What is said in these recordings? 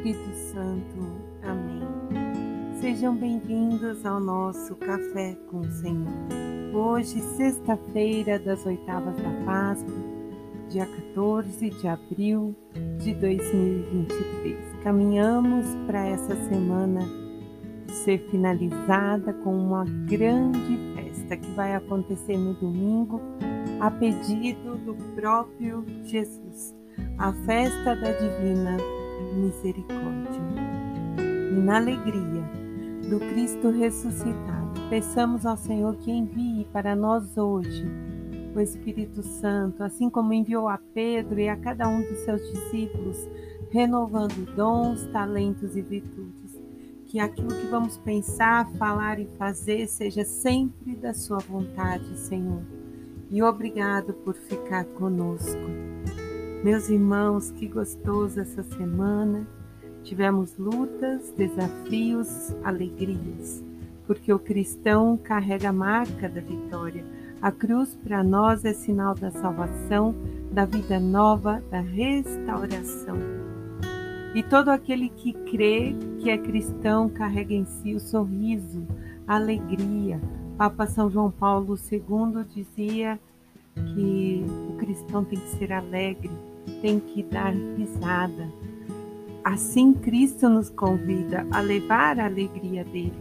Espírito Santo. Amém. Sejam bem-vindos ao nosso Café com o Senhor. Hoje, sexta-feira das oitavas da Páscoa, dia 14 de abril de 2023. Caminhamos para essa semana ser finalizada com uma grande festa que vai acontecer no domingo, a pedido do próprio Jesus, a festa da Divina Misericórdia. E na alegria do Cristo ressuscitado, peçamos ao Senhor que envie para nós hoje o Espírito Santo, assim como enviou a Pedro e a cada um dos seus discípulos, renovando dons, talentos e virtudes que aquilo que vamos pensar, falar e fazer seja sempre da Sua vontade, Senhor. E obrigado por ficar conosco. Meus irmãos, que gostoso essa semana. Tivemos lutas, desafios, alegrias, porque o cristão carrega a marca da vitória. A cruz para nós é sinal da salvação, da vida nova, da restauração. E todo aquele que crê que é cristão carrega em si o sorriso, a alegria. Papa São João Paulo II dizia que o cristão tem que ser alegre, tem que dar risada. Assim, Cristo nos convida a levar a alegria dele.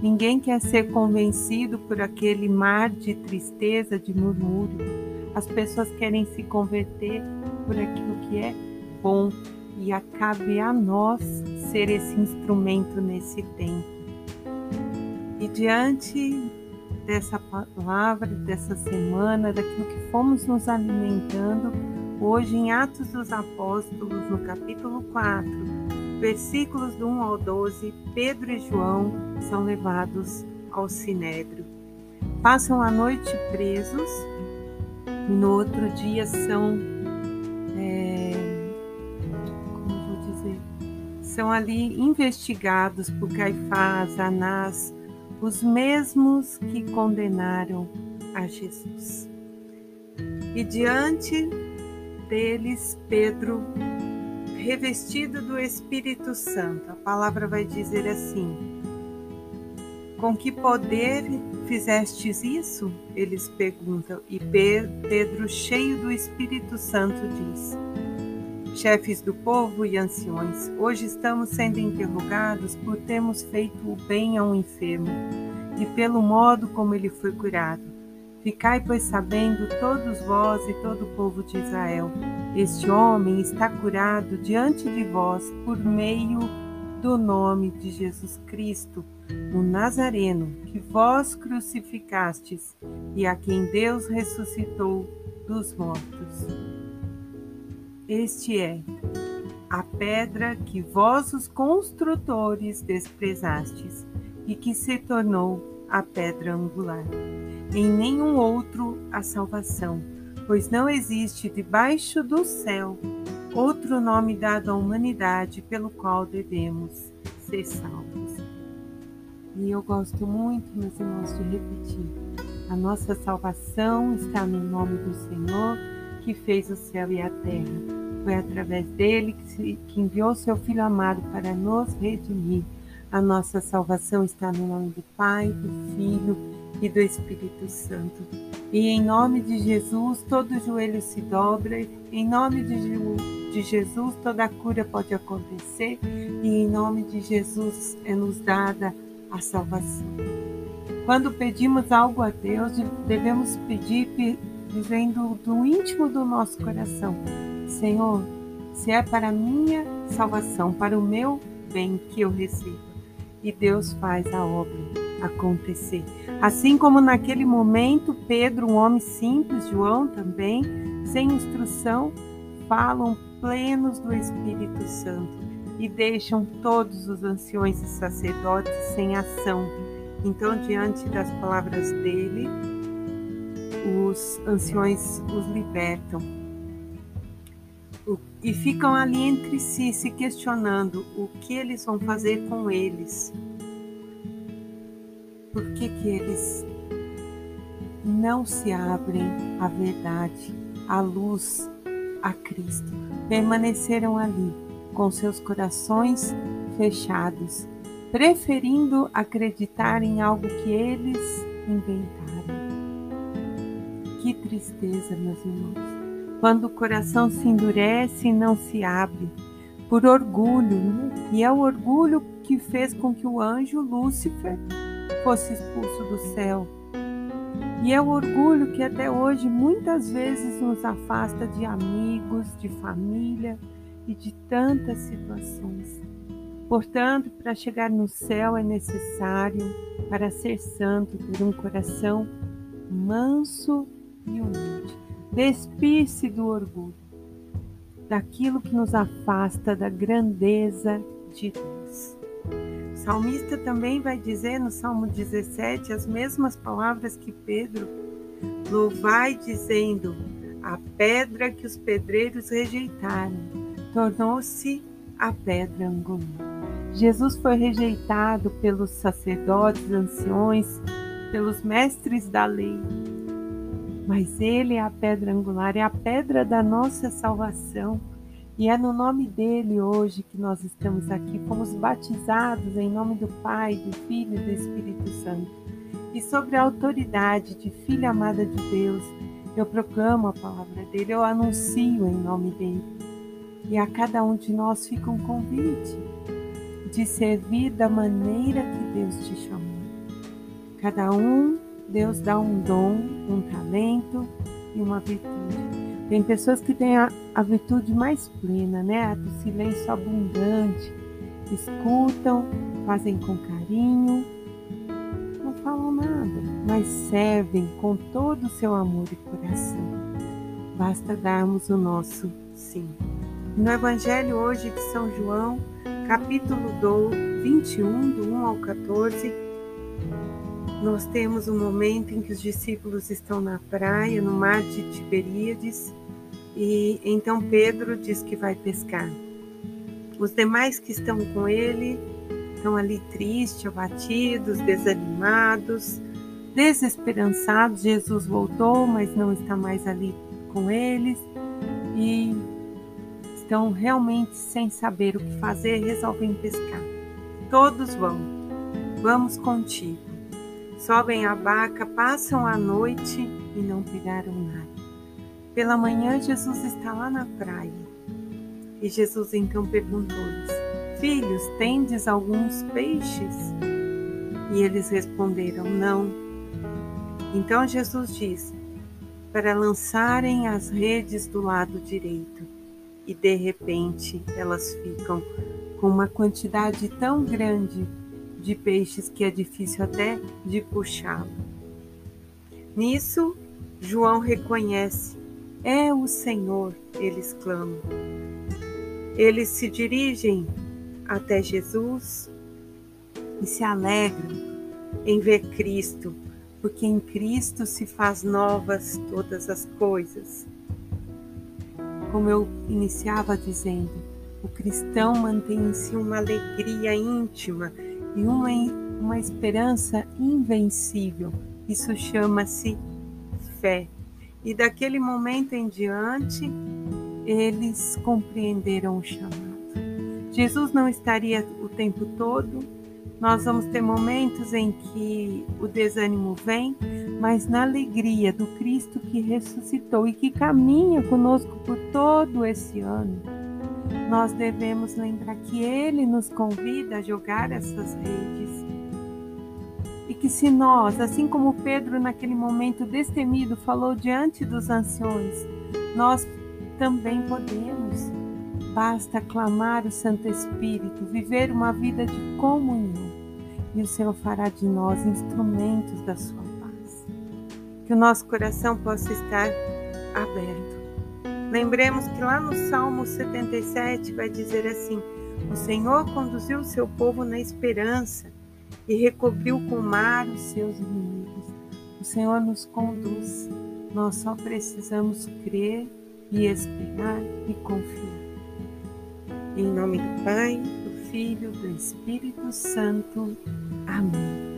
Ninguém quer ser convencido por aquele mar de tristeza, de murmúrio. As pessoas querem se converter por aquilo que é bom, e acabe a nós ser esse instrumento nesse tempo. E diante dessa palavra, dessa semana, daquilo que fomos nos alimentando, hoje em Atos dos Apóstolos, no capítulo 4, versículos do 1 ao 12, Pedro e João são levados ao sinédrio. Passam a noite presos e no outro dia são são ali investigados por Caifás, Anás, os mesmos que condenaram a Jesus. E diante deles, Pedro, revestido do Espírito Santo, a palavra vai dizer assim: Com que poder fizestes isso? Eles perguntam. E Pedro, cheio do Espírito Santo, diz: chefes do povo e anciões, hoje estamos sendo interrogados por termos feito o bem a um enfermo e pelo modo como ele foi curado. Ficai, pois, sabendo, todos vós e todo o povo de Israel, este homem está curado diante de vós por meio do nome de Jesus Cristo, o Nazareno, que vós crucificastes e a quem Deus ressuscitou dos mortos. Este é a pedra que vós, os construtores, desprezastes e que se tornou a pedra angular. Em nenhum outro a salvação, pois não existe debaixo do céu outro nome dado à humanidade pelo qual devemos ser salvos. E eu gosto muito, meus irmãos, de repetir: a nossa salvação está no nome do Senhor que fez o céu e a terra foi através dele que, que enviou seu Filho amado para nos redimir. A nossa salvação está no nome do Pai, do Filho e do Espírito Santo. E em nome de Jesus, todo joelho se dobra, em nome de, de Jesus, toda cura pode acontecer, e em nome de Jesus é nos dada a salvação. Quando pedimos algo a Deus, devemos pedir dizendo do íntimo do nosso coração: Senhor, se é para minha salvação, para o meu bem que eu recebo. E Deus faz a obra acontecer. Assim como naquele momento, Pedro, um homem simples, João também, sem instrução, falam plenos do Espírito Santo e deixam todos os anciões e sacerdotes sem ação. Então, diante das palavras dele, os anciões os libertam e ficam ali entre si se questionando o que eles vão fazer com eles. Por que, que eles não se abrem à verdade, à luz, a Cristo? Permaneceram ali, com seus corações fechados, preferindo acreditar em algo que eles inventaram. Que tristeza, meus irmãos, quando o coração se endurece e não se abre por orgulho, e é o orgulho que fez com que o anjo Lúcifer fosse expulso do céu. E é o orgulho que até hoje muitas vezes nos afasta de amigos, de família e de tantas situações. Portanto, para chegar no céu é necessário, para ser santo, ter um coração manso e humilde. Despir-se do orgulho, daquilo que nos afasta da grandeza de Deus. O salmista também vai dizer no Salmo 17 as mesmas palavras que Pedro louvai, dizendo: A pedra que os pedreiros rejeitaram tornou-se a pedra angular. Jesus foi rejeitado pelos sacerdotes, anciões, pelos mestres da lei. Mas ele é a pedra angular, é a pedra da nossa salvação. E é no nome dele hoje que nós estamos aqui. Fomos batizados em nome do Pai, do Filho e do Espírito Santo. E sobre a autoridade de filha amada de Deus, eu proclamo a palavra dele, eu anuncio em nome dele. E a cada um de nós fica um convite de servir da maneira que Deus te chamou. Cada um, Deus dá um dom, um talento e uma virtude. Tem pessoas que têm a, a virtude mais plena, né? A do silêncio abundante. Escutam, fazem com carinho, não falam nada, mas servem com todo o seu amor e coração. Basta darmos o nosso sim. No Evangelho hoje de São João, capítulo 21, do 1 ao 14, nós temos um momento em que os discípulos estão na praia, no mar de Tiberíades, e então Pedro diz que vai pescar. Os demais que estão com ele estão ali tristes, abatidos, desanimados, desesperançados. Jesus voltou, mas não está mais ali com eles. E estão realmente sem saber o que fazer, resolvem pescar. Todos vão. Vamos contigo. Sobem a barca, passam a noite e não pegaram nada. Pela manhã, Jesus está lá na praia. E Jesus então perguntou-lhes: Filhos, tendes alguns peixes? E eles responderam: Não. Então Jesus disse: Para lançarem as redes do lado direito e de repente elas ficam com uma quantidade tão grande de peixes que é difícil até de puxá-lo. Nisso, João reconhece: é o Senhor, eles clamam. Eles se dirigem até Jesus e se alegram em ver Cristo, porque em Cristo se faz novas todas as coisas. Como eu iniciava dizendo, o cristão mantém em si uma alegria íntima e uma, uma esperança invencível. Isso chama-se fé. E daquele momento em diante, eles compreenderam o chamado. Jesus não estaria o tempo todo nós vamos ter momentos em que o desânimo vem, mas na alegria do Cristo que ressuscitou e que caminha conosco por todo esse ano, nós devemos lembrar que Ele nos convida a jogar essas redes. E que se nós, assim como Pedro naquele momento destemido falou diante dos anciões, nós também podemos Basta clamar o Santo Espírito, viver uma vida de comunhão, e o Senhor fará de nós instrumentos da sua paz. Que o nosso coração possa estar aberto. Lembremos que lá no Salmo 77 vai dizer assim: O Senhor conduziu o seu povo na esperança e recobriu com mar os seus inimigos. O Senhor nos conduz. Nós só precisamos crer e esperar e confiar. Em nome do Pai, do Filho, do Espírito Santo. Amém.